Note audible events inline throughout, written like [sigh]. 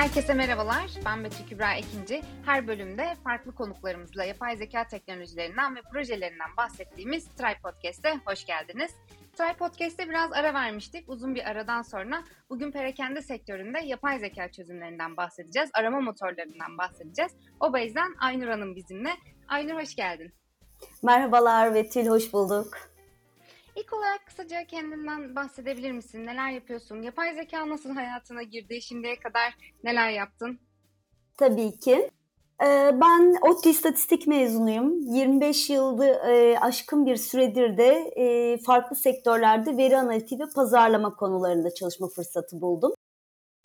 Herkese merhabalar. Ben Betül Kübra Ekinci. Her bölümde farklı konuklarımızla yapay zeka teknolojilerinden ve projelerinden bahsettiğimiz Try Podcast'e hoş geldiniz. Try Podcast'te biraz ara vermiştik. Uzun bir aradan sonra bugün perakende sektöründe yapay zeka çözümlerinden bahsedeceğiz. Arama motorlarından bahsedeceğiz. O yüzden Aynur Hanım bizimle. Aynur hoş geldin. Merhabalar Betül, hoş bulduk. İlk olarak kısaca kendinden bahsedebilir misin? Neler yapıyorsun? Yapay zeka nasıl hayatına girdi? Şimdiye kadar neler yaptın? Tabii ki. Ee, ben ODTÜ İstatistik mezunuyum. 25 yıldır e, aşkın bir süredir de e, farklı sektörlerde veri analitiği ve pazarlama konularında çalışma fırsatı buldum.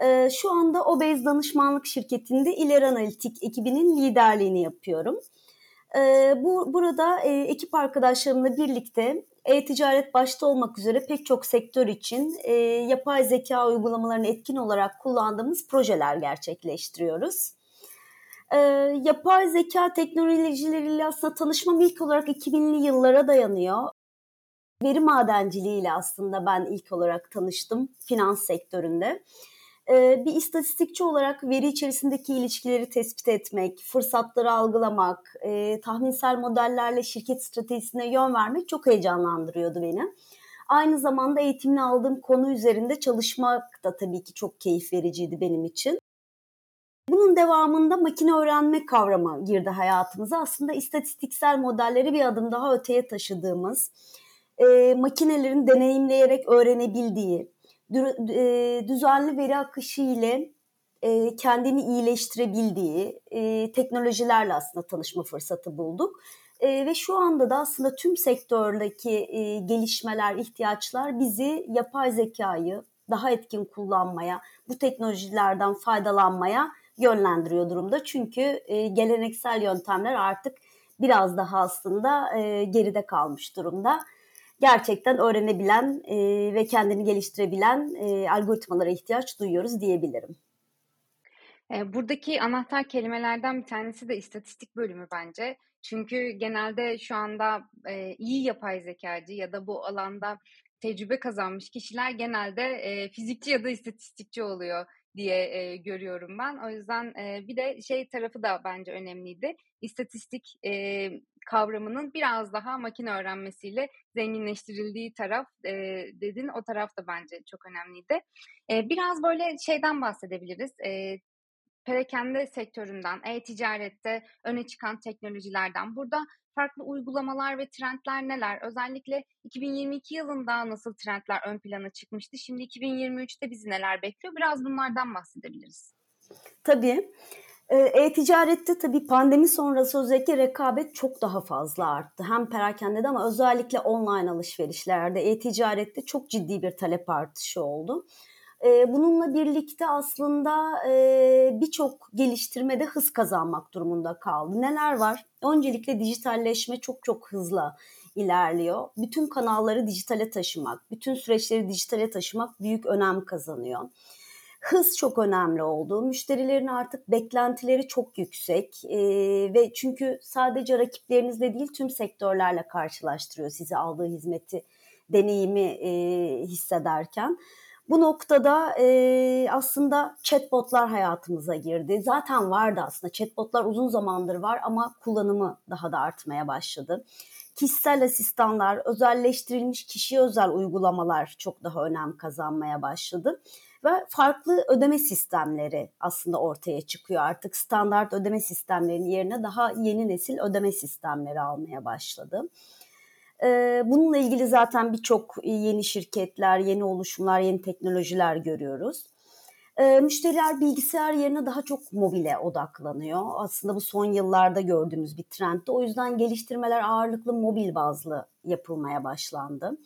Ee, şu anda Obez Danışmanlık Şirketi'nde İleri Analitik ekibinin liderliğini yapıyorum. Ee, bu Burada e, ekip arkadaşlarımla birlikte e-ticaret başta olmak üzere pek çok sektör için e, yapay zeka uygulamalarını etkin olarak kullandığımız projeler gerçekleştiriyoruz. E, yapay zeka teknolojileriyle aslında tanışmam ilk olarak 2000'li yıllara dayanıyor. Veri madenciliğiyle aslında ben ilk olarak tanıştım finans sektöründe bir istatistikçi olarak veri içerisindeki ilişkileri tespit etmek, fırsatları algılamak, tahminsel modellerle şirket stratejisine yön vermek çok heyecanlandırıyordu beni. Aynı zamanda eğitimini aldığım konu üzerinde çalışmak da tabii ki çok keyif vericiydi benim için. Bunun devamında makine öğrenme kavramı girdi hayatımıza. Aslında istatistiksel modelleri bir adım daha öteye taşıdığımız, e, makinelerin deneyimleyerek öğrenebildiği, düzenli veri akışı ile kendini iyileştirebildiği teknolojilerle aslında tanışma fırsatı bulduk. ve şu anda da aslında tüm sektördeki gelişmeler, ihtiyaçlar bizi yapay zekayı daha etkin kullanmaya, bu teknolojilerden faydalanmaya yönlendiriyor durumda. Çünkü geleneksel yöntemler artık biraz daha aslında geride kalmış durumda gerçekten öğrenebilen e, ve kendini geliştirebilen e, algoritmalara ihtiyaç duyuyoruz diyebilirim. E, buradaki anahtar kelimelerden bir tanesi de istatistik bölümü bence. Çünkü genelde şu anda e, iyi yapay zekacı ya da bu alanda tecrübe kazanmış kişiler genelde e, fizikçi ya da istatistikçi oluyor diye e, görüyorum ben. O yüzden e, bir de şey tarafı da bence önemliydi. İstatistik e, kavramının biraz daha makine öğrenmesiyle zenginleştirildiği taraf e, dedin. O taraf da bence çok önemliydi. E, biraz böyle şeyden bahsedebiliriz. E, perakende sektöründen, e-ticarette öne çıkan teknolojilerden. Burada farklı uygulamalar ve trendler neler? Özellikle 2022 yılında nasıl trendler ön plana çıkmıştı? Şimdi 2023'te bizi neler bekliyor? Biraz bunlardan bahsedebiliriz. Tabii. E-ticarette tabii pandemi sonrası özellikle rekabet çok daha fazla arttı. Hem perakende ama özellikle online alışverişlerde e-ticarette çok ciddi bir talep artışı oldu. Bununla birlikte aslında birçok geliştirmede hız kazanmak durumunda kaldı. Neler var? Öncelikle dijitalleşme çok çok hızlı ilerliyor. Bütün kanalları dijitale taşımak, bütün süreçleri dijitale taşımak büyük önem kazanıyor hız çok önemli oldu. Müşterilerin artık beklentileri çok yüksek e, ve çünkü sadece rakiplerinizle değil tüm sektörlerle karşılaştırıyor sizi aldığı hizmeti, deneyimi e, hissederken. Bu noktada e, aslında chatbotlar hayatımıza girdi. Zaten vardı aslında chatbotlar uzun zamandır var ama kullanımı daha da artmaya başladı. Kişisel asistanlar, özelleştirilmiş kişiye özel uygulamalar çok daha önem kazanmaya başladı ve farklı ödeme sistemleri aslında ortaya çıkıyor. Artık standart ödeme sistemlerinin yerine daha yeni nesil ödeme sistemleri almaya başladı. Bununla ilgili zaten birçok yeni şirketler, yeni oluşumlar, yeni teknolojiler görüyoruz. Müşteriler bilgisayar yerine daha çok mobile odaklanıyor. Aslında bu son yıllarda gördüğümüz bir trendti. O yüzden geliştirmeler ağırlıklı mobil bazlı yapılmaya başlandı.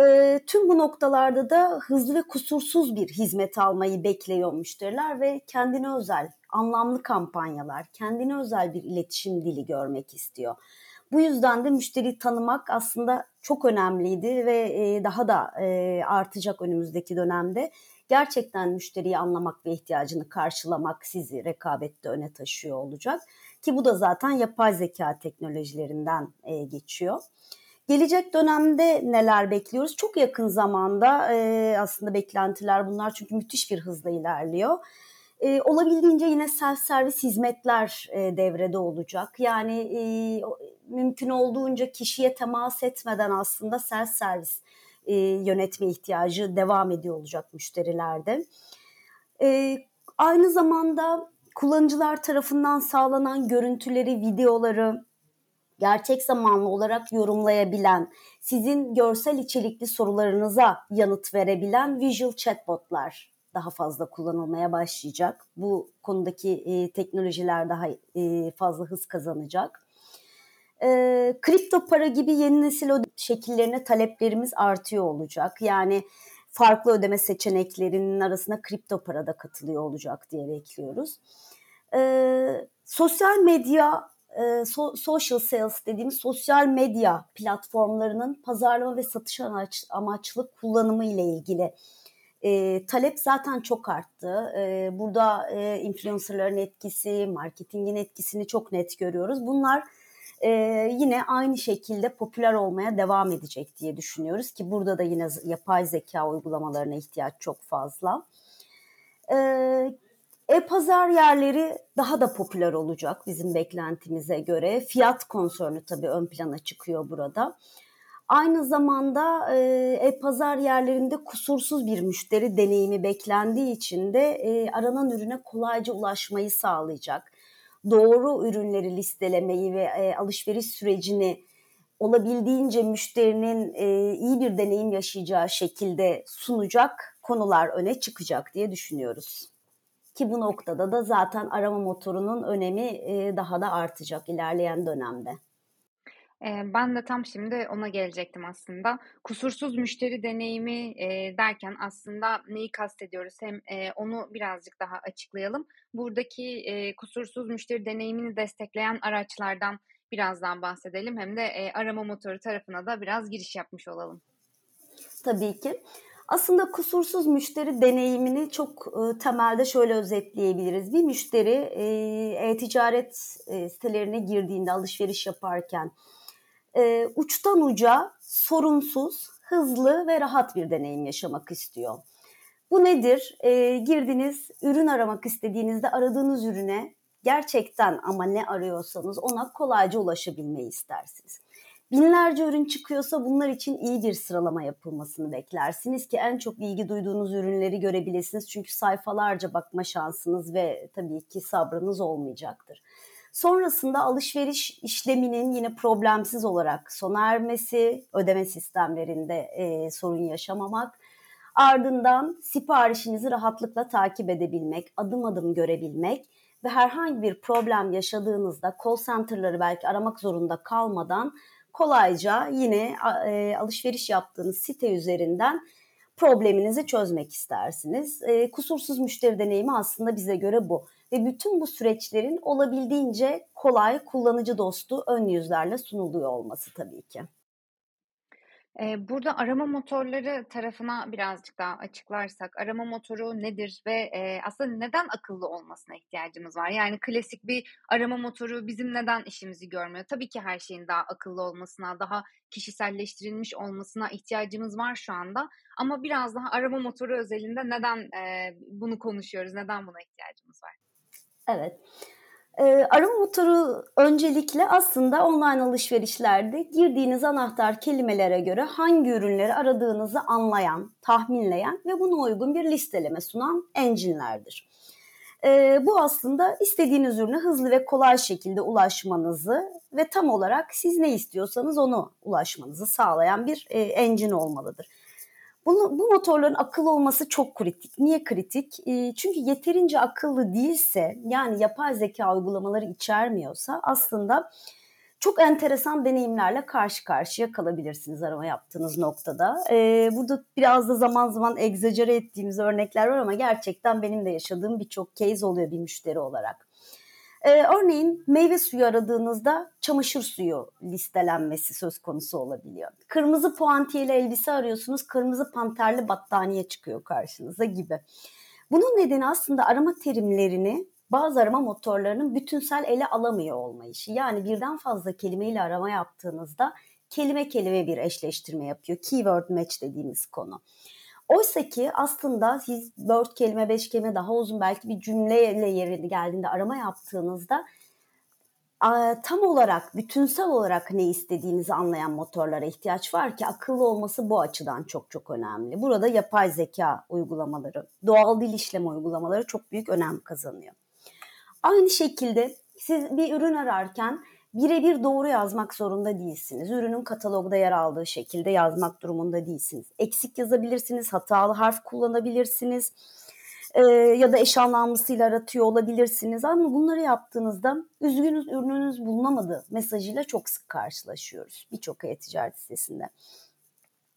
E, tüm bu noktalarda da hızlı ve kusursuz bir hizmet almayı bekliyor müşteriler ve kendine özel, anlamlı kampanyalar, kendine özel bir iletişim dili görmek istiyor. Bu yüzden de müşteri tanımak aslında çok önemliydi ve e, daha da e, artacak önümüzdeki dönemde. Gerçekten müşteriyi anlamak ve ihtiyacını karşılamak sizi rekabette öne taşıyor olacak. Ki bu da zaten yapay zeka teknolojilerinden e, geçiyor. Gelecek dönemde neler bekliyoruz? Çok yakın zamanda aslında beklentiler bunlar çünkü müthiş bir hızla ilerliyor. E, olabildiğince yine self servis hizmetler e, devrede olacak. Yani e, mümkün olduğunca kişiye temas etmeden aslında self servis e, yönetme ihtiyacı devam ediyor olacak müşterilerde. E, aynı zamanda kullanıcılar tarafından sağlanan görüntüleri, videoları gerçek zamanlı olarak yorumlayabilen, sizin görsel içerikli sorularınıza yanıt verebilen visual chatbotlar daha fazla kullanılmaya başlayacak. Bu konudaki e, teknolojiler daha e, fazla hız kazanacak. E, kripto para gibi yeni nesil şekillerine taleplerimiz artıyor olacak. Yani farklı ödeme seçeneklerinin arasına kripto para da katılıyor olacak diye bekliyoruz. E, sosyal medya e, so, social sales dediğimiz sosyal medya platformlarının pazarlama ve satış amaç, amaçlı kullanımı ile ilgili e, talep zaten çok arttı. E, burada e, influencerların etkisi, marketingin etkisini çok net görüyoruz. Bunlar e, yine aynı şekilde popüler olmaya devam edecek diye düşünüyoruz ki burada da yine yapay zeka uygulamalarına ihtiyaç çok fazla. E, e-pazar yerleri daha da popüler olacak bizim beklentimize göre. Fiyat konserni tabii ön plana çıkıyor burada. Aynı zamanda e-pazar yerlerinde kusursuz bir müşteri deneyimi beklendiği için de e, aranan ürüne kolayca ulaşmayı sağlayacak. Doğru ürünleri listelemeyi ve e, alışveriş sürecini olabildiğince müşterinin e, iyi bir deneyim yaşayacağı şekilde sunacak konular öne çıkacak diye düşünüyoruz. Ki bu noktada da zaten arama motorunun önemi e, daha da artacak ilerleyen dönemde. Ben de tam şimdi ona gelecektim aslında. Kusursuz müşteri deneyimi derken aslında neyi kastediyoruz? Hem onu birazcık daha açıklayalım. Buradaki kusursuz müşteri deneyimini destekleyen araçlardan birazdan bahsedelim. Hem de arama motoru tarafına da biraz giriş yapmış olalım. Tabii ki. Aslında kusursuz müşteri deneyimini çok e, temelde şöyle özetleyebiliriz. Bir müşteri e-ticaret e, sitelerine girdiğinde alışveriş yaparken e, uçtan uca sorunsuz, hızlı ve rahat bir deneyim yaşamak istiyor. Bu nedir? E, girdiniz, ürün aramak istediğinizde aradığınız ürüne gerçekten ama ne arıyorsanız ona kolayca ulaşabilmeyi istersiniz. Binlerce ürün çıkıyorsa bunlar için iyi bir sıralama yapılmasını beklersiniz ki en çok ilgi duyduğunuz ürünleri görebilirsiniz. Çünkü sayfalarca bakma şansınız ve tabii ki sabrınız olmayacaktır. Sonrasında alışveriş işleminin yine problemsiz olarak sona ermesi, ödeme sistemlerinde e, sorun yaşamamak, ardından siparişinizi rahatlıkla takip edebilmek, adım adım görebilmek ve herhangi bir problem yaşadığınızda call center'ları belki aramak zorunda kalmadan kolayca yine e, alışveriş yaptığınız site üzerinden probleminizi çözmek istersiniz. E, kusursuz müşteri deneyimi aslında bize göre bu ve bütün bu süreçlerin olabildiğince kolay, kullanıcı dostu ön yüzlerle sunuluyor olması tabii ki. Burada arama motorları tarafına birazcık daha açıklarsak, arama motoru nedir ve aslında neden akıllı olmasına ihtiyacımız var? Yani klasik bir arama motoru bizim neden işimizi görmüyor? Tabii ki her şeyin daha akıllı olmasına, daha kişiselleştirilmiş olmasına ihtiyacımız var şu anda. Ama biraz daha arama motoru özelinde neden bunu konuşuyoruz, neden buna ihtiyacımız var? Evet. E, arama motoru öncelikle aslında online alışverişlerde girdiğiniz anahtar kelimelere göre hangi ürünleri aradığınızı anlayan, tahminleyen ve buna uygun bir listeleme sunan engine'lerdir. E, bu aslında istediğiniz ürüne hızlı ve kolay şekilde ulaşmanızı ve tam olarak siz ne istiyorsanız onu ulaşmanızı sağlayan bir e, engine olmalıdır. Bunu, bu motorların akıllı olması çok kritik. Niye kritik? E, çünkü yeterince akıllı değilse yani yapay zeka uygulamaları içermiyorsa aslında çok enteresan deneyimlerle karşı karşıya kalabilirsiniz arama yaptığınız noktada. Ee, burada biraz da zaman zaman egzajere ettiğimiz örnekler var ama gerçekten benim de yaşadığım birçok case oluyor bir müşteri olarak. Ee, örneğin meyve suyu aradığınızda çamaşır suyu listelenmesi söz konusu olabiliyor. Kırmızı puantiyeli elbise arıyorsunuz, kırmızı panterli battaniye çıkıyor karşınıza gibi. Bunun nedeni aslında arama terimlerini bazı arama motorlarının bütünsel ele alamıyor olmayışı. Yani birden fazla kelimeyle arama yaptığınızda kelime kelime bir eşleştirme yapıyor. Keyword match dediğimiz konu. Oysa ki aslında siz dört kelime, beş kelime daha uzun belki bir cümleyle yeri geldiğinde arama yaptığınızda tam olarak, bütünsel olarak ne istediğinizi anlayan motorlara ihtiyaç var ki akıllı olması bu açıdan çok çok önemli. Burada yapay zeka uygulamaları, doğal dil işleme uygulamaları çok büyük önem kazanıyor. Aynı şekilde siz bir ürün ararken birebir doğru yazmak zorunda değilsiniz. Ürünün katalogda yer aldığı şekilde yazmak durumunda değilsiniz. Eksik yazabilirsiniz, hatalı harf kullanabilirsiniz e, ya da eş anlamlısıyla aratıyor olabilirsiniz. Ama bunları yaptığınızda üzgünüz ürününüz bulunamadı mesajıyla çok sık karşılaşıyoruz birçok e-ticaret sitesinde.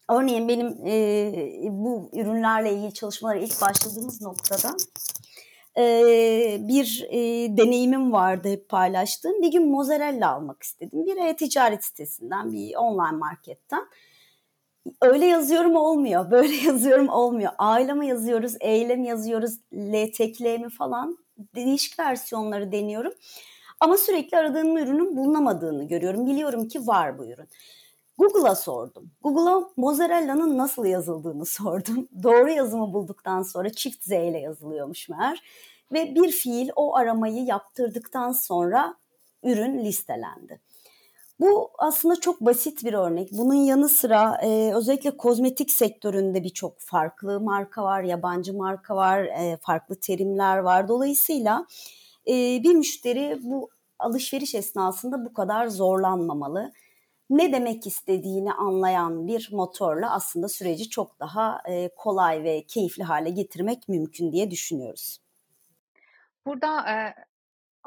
Örneğin benim e, bu ürünlerle ilgili çalışmalara ilk başladığımız noktada bir e, deneyimim vardı hep paylaştığım. Bir gün mozzarella almak istedim. Bir e-ticaret sitesinden, bir online marketten öyle yazıyorum olmuyor, [laughs] böyle yazıyorum olmuyor. Aileme yazıyoruz, eylem yazıyoruz, LTKL mi falan değişik versiyonları deniyorum. Ama sürekli aradığım ürünün bulunamadığını görüyorum. Biliyorum ki var bu ürün. Google'a sordum. Google'a mozzarella'nın nasıl yazıldığını [laughs] sordum. Doğru yazımı bulduktan sonra çift Z ile yazılıyormuş meğer. Ve bir fiil o aramayı yaptırdıktan sonra ürün listelendi. Bu aslında çok basit bir örnek. Bunun yanı sıra e, özellikle kozmetik sektöründe birçok farklı marka var, yabancı marka var, e, farklı terimler var. Dolayısıyla e, bir müşteri bu alışveriş esnasında bu kadar zorlanmamalı. Ne demek istediğini anlayan bir motorla aslında süreci çok daha e, kolay ve keyifli hale getirmek mümkün diye düşünüyoruz. Burada e,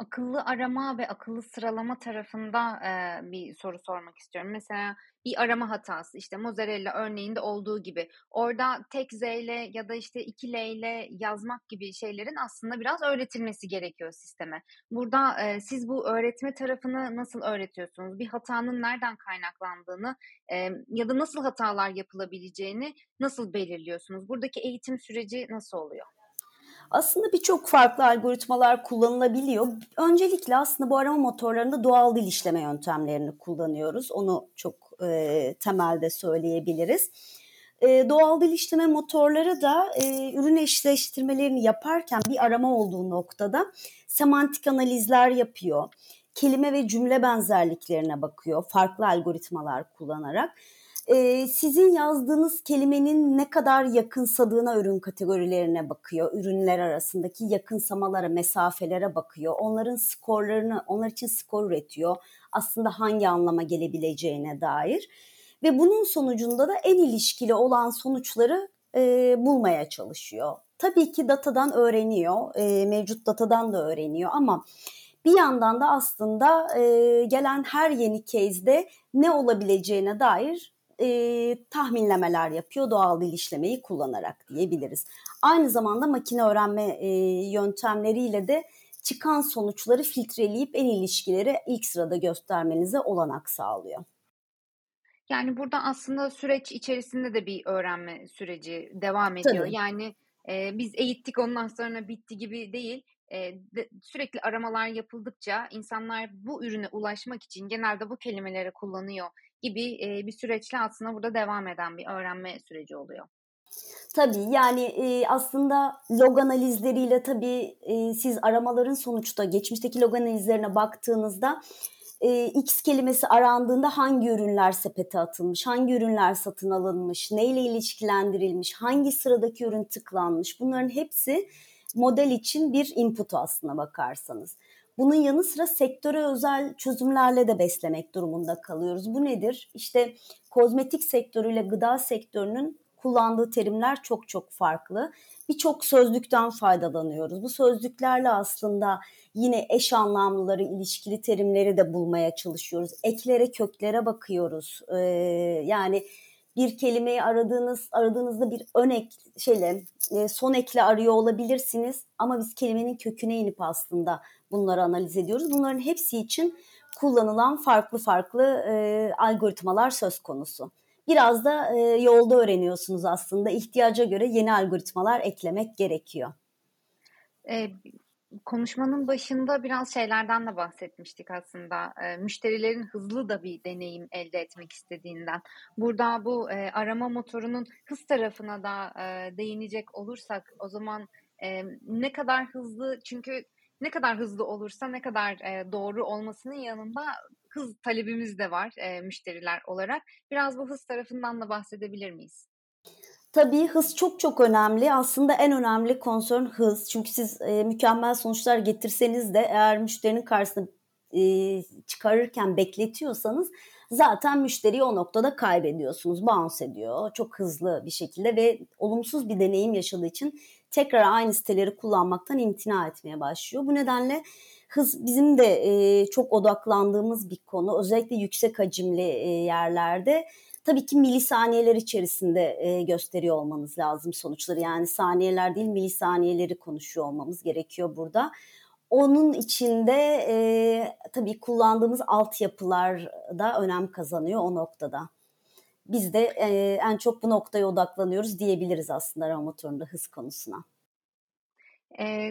akıllı arama ve akıllı sıralama tarafında e, bir soru sormak istiyorum. Mesela bir arama hatası işte mozzarella örneğinde olduğu gibi orada tek Z ile ya da işte iki L ile yazmak gibi şeylerin aslında biraz öğretilmesi gerekiyor sisteme. Burada e, siz bu öğretme tarafını nasıl öğretiyorsunuz? Bir hatanın nereden kaynaklandığını e, ya da nasıl hatalar yapılabileceğini nasıl belirliyorsunuz? Buradaki eğitim süreci nasıl oluyor? Aslında birçok farklı algoritmalar kullanılabiliyor. Öncelikle aslında bu arama motorlarında doğal dil işleme yöntemlerini kullanıyoruz. Onu çok e, temelde söyleyebiliriz. E, doğal dil işleme motorları da e, ürün eşleştirmelerini yaparken bir arama olduğu noktada semantik analizler yapıyor. Kelime ve cümle benzerliklerine bakıyor farklı algoritmalar kullanarak sizin yazdığınız kelimenin ne kadar yakınsadığına ürün kategorilerine bakıyor. Ürünler arasındaki yakınsamalara, mesafelere bakıyor. Onların skorlarını, onlar için skor üretiyor. Aslında hangi anlama gelebileceğine dair. Ve bunun sonucunda da en ilişkili olan sonuçları e, bulmaya çalışıyor. Tabii ki datadan öğreniyor, e, mevcut datadan da öğreniyor ama bir yandan da aslında e, gelen her yeni case'de ne olabileceğine dair e, tahminlemeler yapıyor doğal dil işlemeyi kullanarak diyebiliriz. Aynı zamanda makine öğrenme e, yöntemleriyle de çıkan sonuçları filtreleyip en ilişkileri ilk sırada göstermenize olanak sağlıyor. Yani burada aslında süreç içerisinde de bir öğrenme süreci devam ediyor. Tabii. Yani e, biz eğittik ondan sonra bitti gibi değil. E, de, sürekli aramalar yapıldıkça insanlar bu ürüne ulaşmak için genelde bu kelimeleri kullanıyor gibi bir süreçle aslında burada devam eden bir öğrenme süreci oluyor. Tabii yani e, aslında log analizleriyle tabii e, siz aramaların sonuçta geçmişteki log analizlerine baktığınızda e, X kelimesi arandığında hangi ürünler sepete atılmış, hangi ürünler satın alınmış, neyle ilişkilendirilmiş, hangi sıradaki ürün tıklanmış bunların hepsi model için bir input aslına bakarsanız. Bunun yanı sıra sektöre özel çözümlerle de beslemek durumunda kalıyoruz. Bu nedir? İşte kozmetik sektörüyle gıda sektörünün kullandığı terimler çok çok farklı. Birçok sözlükten faydalanıyoruz. Bu sözlüklerle aslında yine eş anlamlıları, ilişkili terimleri de bulmaya çalışıyoruz. Eklere, köklere bakıyoruz. Ee, yani bir kelimeyi aradığınız aradığınızda bir ön ek şeyle e, son ekle arıyor olabilirsiniz ama biz kelimenin köküne inip aslında bunları analiz ediyoruz. Bunların hepsi için kullanılan farklı farklı e, algoritmalar söz konusu. Biraz da e, yolda öğreniyorsunuz aslında. İhtiyaca göre yeni algoritmalar eklemek gerekiyor. Konuşmanın başında biraz şeylerden de bahsetmiştik aslında. E, müşterilerin hızlı da bir deneyim elde etmek istediğinden. Burada bu e, arama motorunun hız tarafına da e, değinecek olursak o zaman e, ne kadar hızlı çünkü ne kadar hızlı olursa ne kadar e, doğru olmasının yanında hız talebimiz de var e, müşteriler olarak. Biraz bu hız tarafından da bahsedebilir miyiz? Tabii hız çok çok önemli. Aslında en önemli konsern hız. Çünkü siz e, mükemmel sonuçlar getirseniz de eğer müşterinin karşısına e, çıkarırken bekletiyorsanız zaten müşteriyi o noktada kaybediyorsunuz. Bounce ediyor çok hızlı bir şekilde ve olumsuz bir deneyim yaşadığı için tekrar aynı siteleri kullanmaktan imtina etmeye başlıyor. Bu nedenle hız bizim de e, çok odaklandığımız bir konu. Özellikle yüksek hacimli e, yerlerde tabii ki milisaniyeler içerisinde e, gösteriyor olmanız lazım sonuçları. Yani saniyeler değil milisaniyeleri konuşuyor olmamız gerekiyor burada. Onun içinde e, tabii kullandığımız altyapılar da önem kazanıyor o noktada. Biz de e, en çok bu noktaya odaklanıyoruz diyebiliriz aslında arama motorunda hız konusuna. E,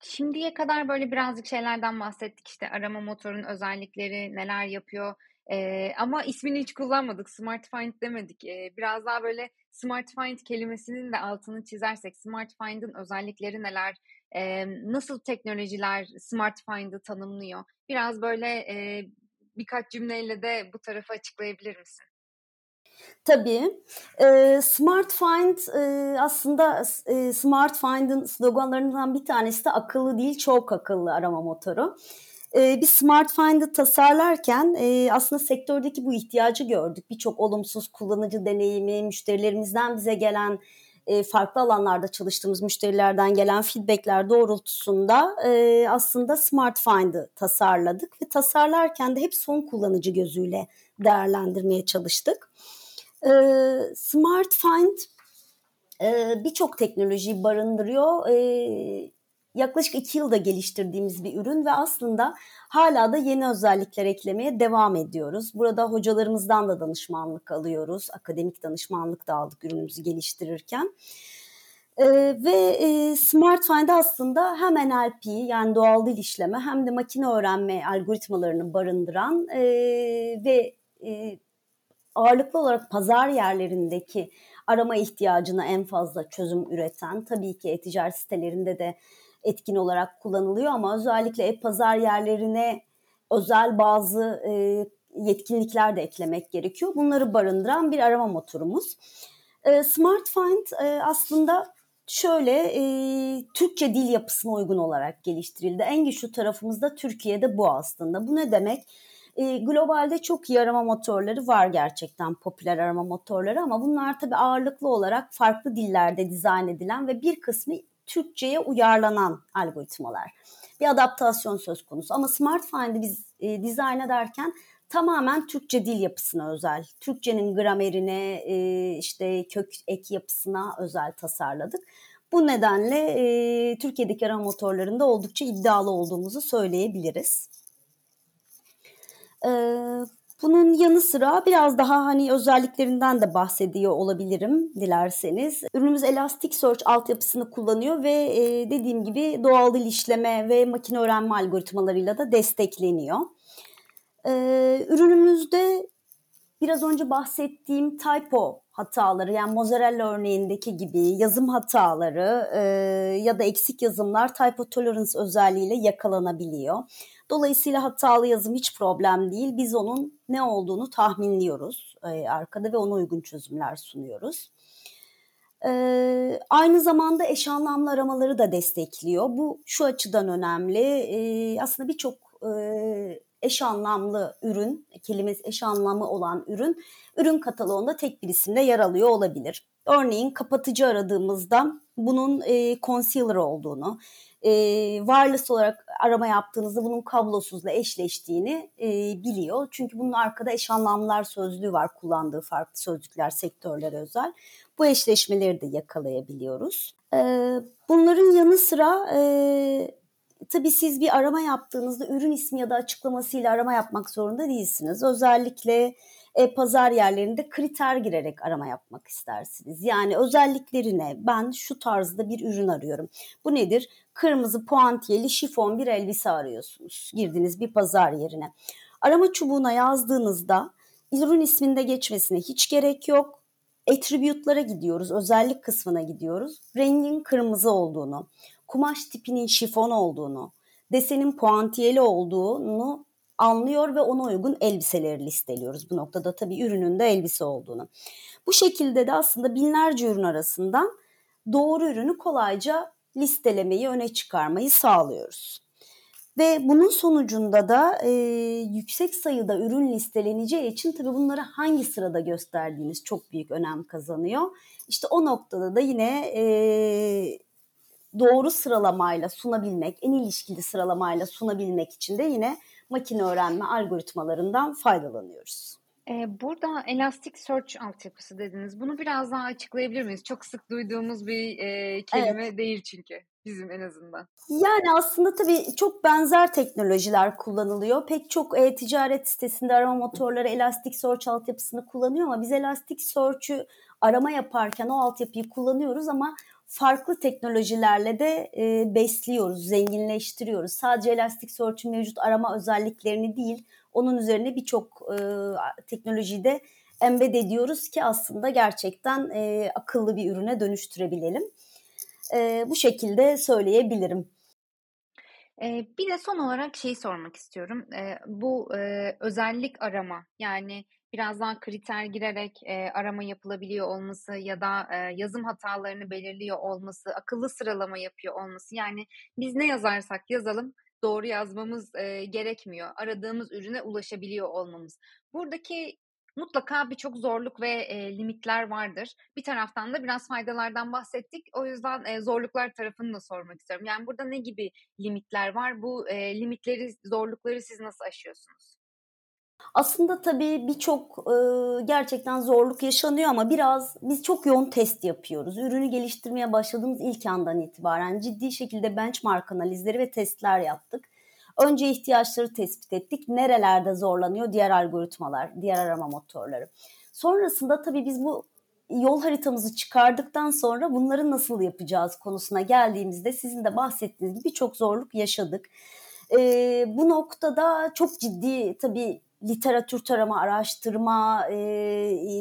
şimdiye kadar böyle birazcık şeylerden bahsettik işte arama motorunun özellikleri neler yapıyor ee, ama ismini hiç kullanmadık. Smart Find demedik. Ee, biraz daha böyle Smart Find kelimesinin de altını çizersek Smart Find'in özellikleri neler? Ee, nasıl teknolojiler Smart Find'ı tanımlıyor? Biraz böyle e, birkaç cümleyle de bu tarafı açıklayabilir misin? Tabii. E, Smart Find e, aslında e, Smart Find'in sloganlarından bir tanesi de akıllı değil çok akıllı arama motoru. E, bir Smart Find'ı tasarlarken e, aslında sektördeki bu ihtiyacı gördük. Birçok olumsuz kullanıcı deneyimi, müşterilerimizden bize gelen e, farklı alanlarda çalıştığımız müşterilerden gelen feedbackler doğrultusunda e, aslında Smart Find'ı tasarladık ve tasarlarken de hep son kullanıcı gözüyle değerlendirmeye çalıştık. E, Smart Find birçok teknolojiyi barındırıyor. Yaklaşık iki yılda geliştirdiğimiz bir ürün ve aslında hala da yeni özellikler eklemeye devam ediyoruz. Burada hocalarımızdan da danışmanlık alıyoruz. Akademik danışmanlık da aldık ürünümüzü geliştirirken. Ee, ve e, Smart Find aslında hem NLP yani doğal dil işleme hem de makine öğrenme algoritmalarını barındıran e, ve e, ağırlıklı olarak pazar yerlerindeki arama ihtiyacına en fazla çözüm üreten, tabii ki e-ticaret sitelerinde de etkin olarak kullanılıyor ama özellikle e-pazar yerlerine özel bazı e, yetkinlikler de eklemek gerekiyor. Bunları barındıran bir arama motorumuz. E, Smart Find e, aslında şöyle e, Türkçe dil yapısına uygun olarak geliştirildi. En güçlü tarafımız da Türkiye'de bu aslında. Bu ne demek? E, globalde çok iyi arama motorları var gerçekten popüler arama motorları ama bunlar tabii ağırlıklı olarak farklı dillerde dizayn edilen ve bir kısmı Türkçe'ye uyarlanan algoritmalar. Bir adaptasyon söz konusu ama Smart Find'i biz e, dizayn ederken tamamen Türkçe dil yapısına özel. Türkçenin gramerine, e, işte kök ek yapısına özel tasarladık. Bu nedenle e, Türkiye'deki arama motorlarında oldukça iddialı olduğumuzu söyleyebiliriz. E, bunun yanı sıra biraz daha hani özelliklerinden de bahsediyor olabilirim dilerseniz. Ürünümüz Elasticsearch altyapısını kullanıyor ve e, dediğim gibi doğal dil işleme ve makine öğrenme algoritmalarıyla da destekleniyor. E, ürünümüzde biraz önce bahsettiğim typo hataları yani mozzarella örneğindeki gibi yazım hataları e, ya da eksik yazımlar typo tolerance özelliğiyle yakalanabiliyor. Dolayısıyla hatalı yazım hiç problem değil. Biz onun ne olduğunu tahminliyoruz e, arkada ve ona uygun çözümler sunuyoruz. E, aynı zamanda eş anlamlı aramaları da destekliyor. Bu şu açıdan önemli. E, aslında birçok e, eş anlamlı ürün, kelimesi eş anlamı olan ürün, ürün kataloğunda tek bir isimde yer alıyor olabilir. Örneğin kapatıcı aradığımızda bunun e, concealer olduğunu, e, wireless olarak arama yaptığınızda bunun kablosuzla eşleştiğini e, biliyor. Çünkü bunun arkada eş anlamlar sözlüğü var kullandığı farklı sözlükler sektörlere özel. Bu eşleşmeleri de yakalayabiliyoruz. E, bunların yanı sıra e, tabii siz bir arama yaptığınızda ürün ismi ya da açıklamasıyla arama yapmak zorunda değilsiniz. Özellikle e-pazar yerlerinde kriter girerek arama yapmak istersiniz. Yani özelliklerine ben şu tarzda bir ürün arıyorum. Bu nedir? Kırmızı puantiyeli şifon bir elbise arıyorsunuz. Girdiniz bir pazar yerine. Arama çubuğuna yazdığınızda ürün isminde geçmesine hiç gerek yok. Attribute'lara gidiyoruz, özellik kısmına gidiyoruz. Rengin kırmızı olduğunu, kumaş tipinin şifon olduğunu, desenin puantiyeli olduğunu anlıyor ve ona uygun elbiseleri listeliyoruz. Bu noktada tabii ürünün de elbise olduğunu. Bu şekilde de aslında binlerce ürün arasından doğru ürünü kolayca listelemeyi, öne çıkarmayı sağlıyoruz. Ve bunun sonucunda da e, yüksek sayıda ürün listeleneceği için tabii bunları hangi sırada gösterdiğiniz çok büyük önem kazanıyor. İşte o noktada da yine e, doğru sıralamayla sunabilmek, en ilişkili sıralamayla sunabilmek için de yine makine öğrenme algoritmalarından faydalanıyoruz. Burada Elasticsearch altyapısı dediniz. Bunu biraz daha açıklayabilir miyiz? Çok sık duyduğumuz bir e, kelime evet. değil çünkü bizim en azından. Yani aslında tabii çok benzer teknolojiler kullanılıyor. Pek çok e-ticaret sitesinde arama motorları Elasticsearch altyapısını kullanıyor ama biz Elasticsearch'ü arama yaparken o altyapıyı kullanıyoruz ama farklı teknolojilerle de e, besliyoruz, zenginleştiriyoruz. Sadece Elasticsearch'ün mevcut arama özelliklerini değil, onun üzerine birçok e, teknolojiyi de embed ediyoruz ki aslında gerçekten e, akıllı bir ürüne dönüştürebilelim. E, bu şekilde söyleyebilirim. E, bir de son olarak şeyi sormak istiyorum. E, bu e, özellik arama yani biraz daha kriter girerek e, arama yapılabiliyor olması ya da e, yazım hatalarını belirliyor olması, akıllı sıralama yapıyor olması. Yani biz ne yazarsak yazalım doğru yazmamız e, gerekmiyor. Aradığımız ürüne ulaşabiliyor olmamız. Buradaki mutlaka birçok zorluk ve e, limitler vardır. Bir taraftan da biraz faydalardan bahsettik. O yüzden e, zorluklar tarafını da sormak istiyorum. Yani burada ne gibi limitler var? Bu e, limitleri, zorlukları siz nasıl aşıyorsunuz? Aslında tabii birçok e, gerçekten zorluk yaşanıyor ama biraz biz çok yoğun test yapıyoruz. Ürünü geliştirmeye başladığımız ilk andan itibaren ciddi şekilde benchmark analizleri ve testler yaptık. Önce ihtiyaçları tespit ettik. Nerelerde zorlanıyor diğer algoritmalar, diğer arama motorları. Sonrasında tabii biz bu yol haritamızı çıkardıktan sonra bunları nasıl yapacağız konusuna geldiğimizde sizin de bahsettiğiniz gibi birçok zorluk yaşadık. Ee, bu noktada çok ciddi tabii literatür tarama, araştırma e,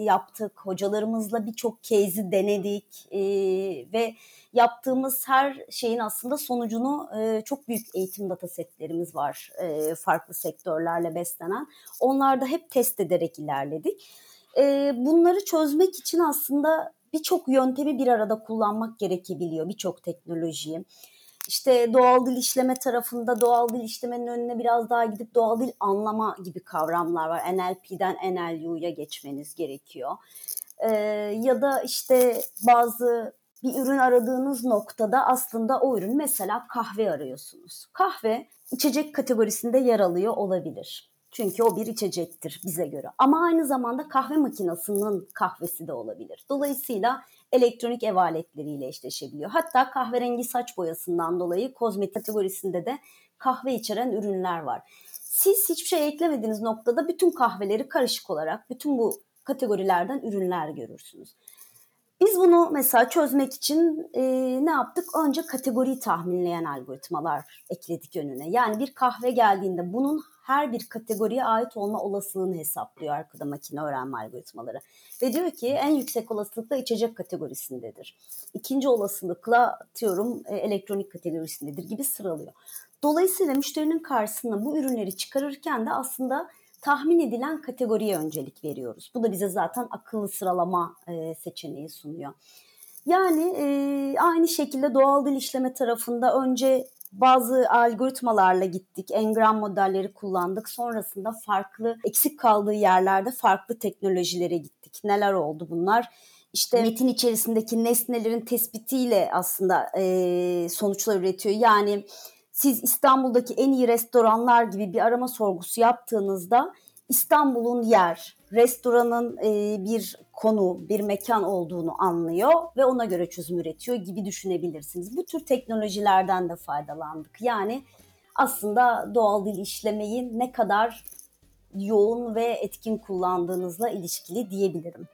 yaptık. Hocalarımızla birçok case'i denedik e, ve yaptığımız her şeyin aslında sonucunu e, çok büyük eğitim datasetlerimiz var e, farklı sektörlerle beslenen. Onlarda hep test ederek ilerledik. E, bunları çözmek için aslında birçok yöntemi bir arada kullanmak gerekebiliyor, birçok teknolojiyi. İşte doğal dil işleme tarafında doğal dil işlemenin önüne biraz daha gidip doğal dil anlama gibi kavramlar var. NLP'den NLU'ya geçmeniz gerekiyor. Ee, ya da işte bazı bir ürün aradığınız noktada aslında o ürün mesela kahve arıyorsunuz. Kahve içecek kategorisinde yer alıyor olabilir. Çünkü o bir içecektir bize göre. Ama aynı zamanda kahve makinesinin kahvesi de olabilir. Dolayısıyla elektronik ev aletleriyle eşleşebiliyor. Hatta kahverengi saç boyasından dolayı kozmetik kategorisinde de kahve içeren ürünler var. Siz hiçbir şey eklemediğiniz noktada bütün kahveleri karışık olarak bütün bu kategorilerden ürünler görürsünüz. Biz bunu mesela çözmek için e, ne yaptık? Önce kategoriyi tahminleyen algoritmalar ekledik önüne. Yani bir kahve geldiğinde bunun her bir kategoriye ait olma olasılığını hesaplıyor arkada makine öğrenme algoritmaları. Ve diyor ki en yüksek olasılıkla içecek kategorisindedir. İkinci olasılıkla atıyorum e, elektronik kategorisindedir gibi sıralıyor. Dolayısıyla müşterinin karşısına bu ürünleri çıkarırken de aslında tahmin edilen kategoriye öncelik veriyoruz. Bu da bize zaten akıllı sıralama e, seçeneği sunuyor. Yani e, aynı şekilde doğal dil işleme tarafında önce bazı algoritmalarla gittik, engram modelleri kullandık. Sonrasında farklı eksik kaldığı yerlerde farklı teknolojilere gittik. Neler oldu bunlar? İşte metin içerisindeki nesnelerin tespitiyle aslında e, sonuçlar üretiyor. Yani siz İstanbul'daki en iyi restoranlar gibi bir arama sorgusu yaptığınızda İstanbul'un yer, restoranın e, bir konu, bir mekan olduğunu anlıyor ve ona göre çözüm üretiyor gibi düşünebilirsiniz. Bu tür teknolojilerden de faydalandık. Yani aslında doğal dil işlemeyi ne kadar yoğun ve etkin kullandığınızla ilişkili diyebilirim.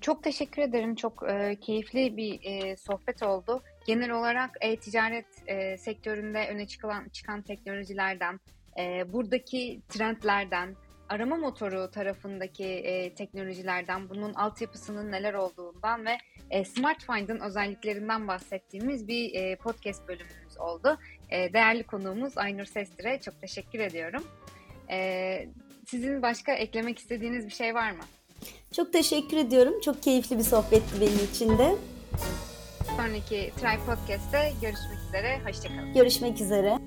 Çok teşekkür ederim. Çok keyifli bir sohbet oldu. Genel olarak e-ticaret sektöründe öne çıkan, çıkan teknolojilerden, buradaki trendlerden, arama motoru tarafındaki teknolojilerden, bunun altyapısının neler olduğundan ve SmartFind'ın özelliklerinden bahsettiğimiz bir podcast bölümümüz oldu. Değerli konuğumuz Aynur Sestir'e çok teşekkür ediyorum. Sizin başka eklemek istediğiniz bir şey var mı? Çok teşekkür ediyorum. Çok keyifli bir sohbetti benim için de. Sonraki Try Podcast'te görüşmek üzere. Hoşçakalın. Görüşmek üzere.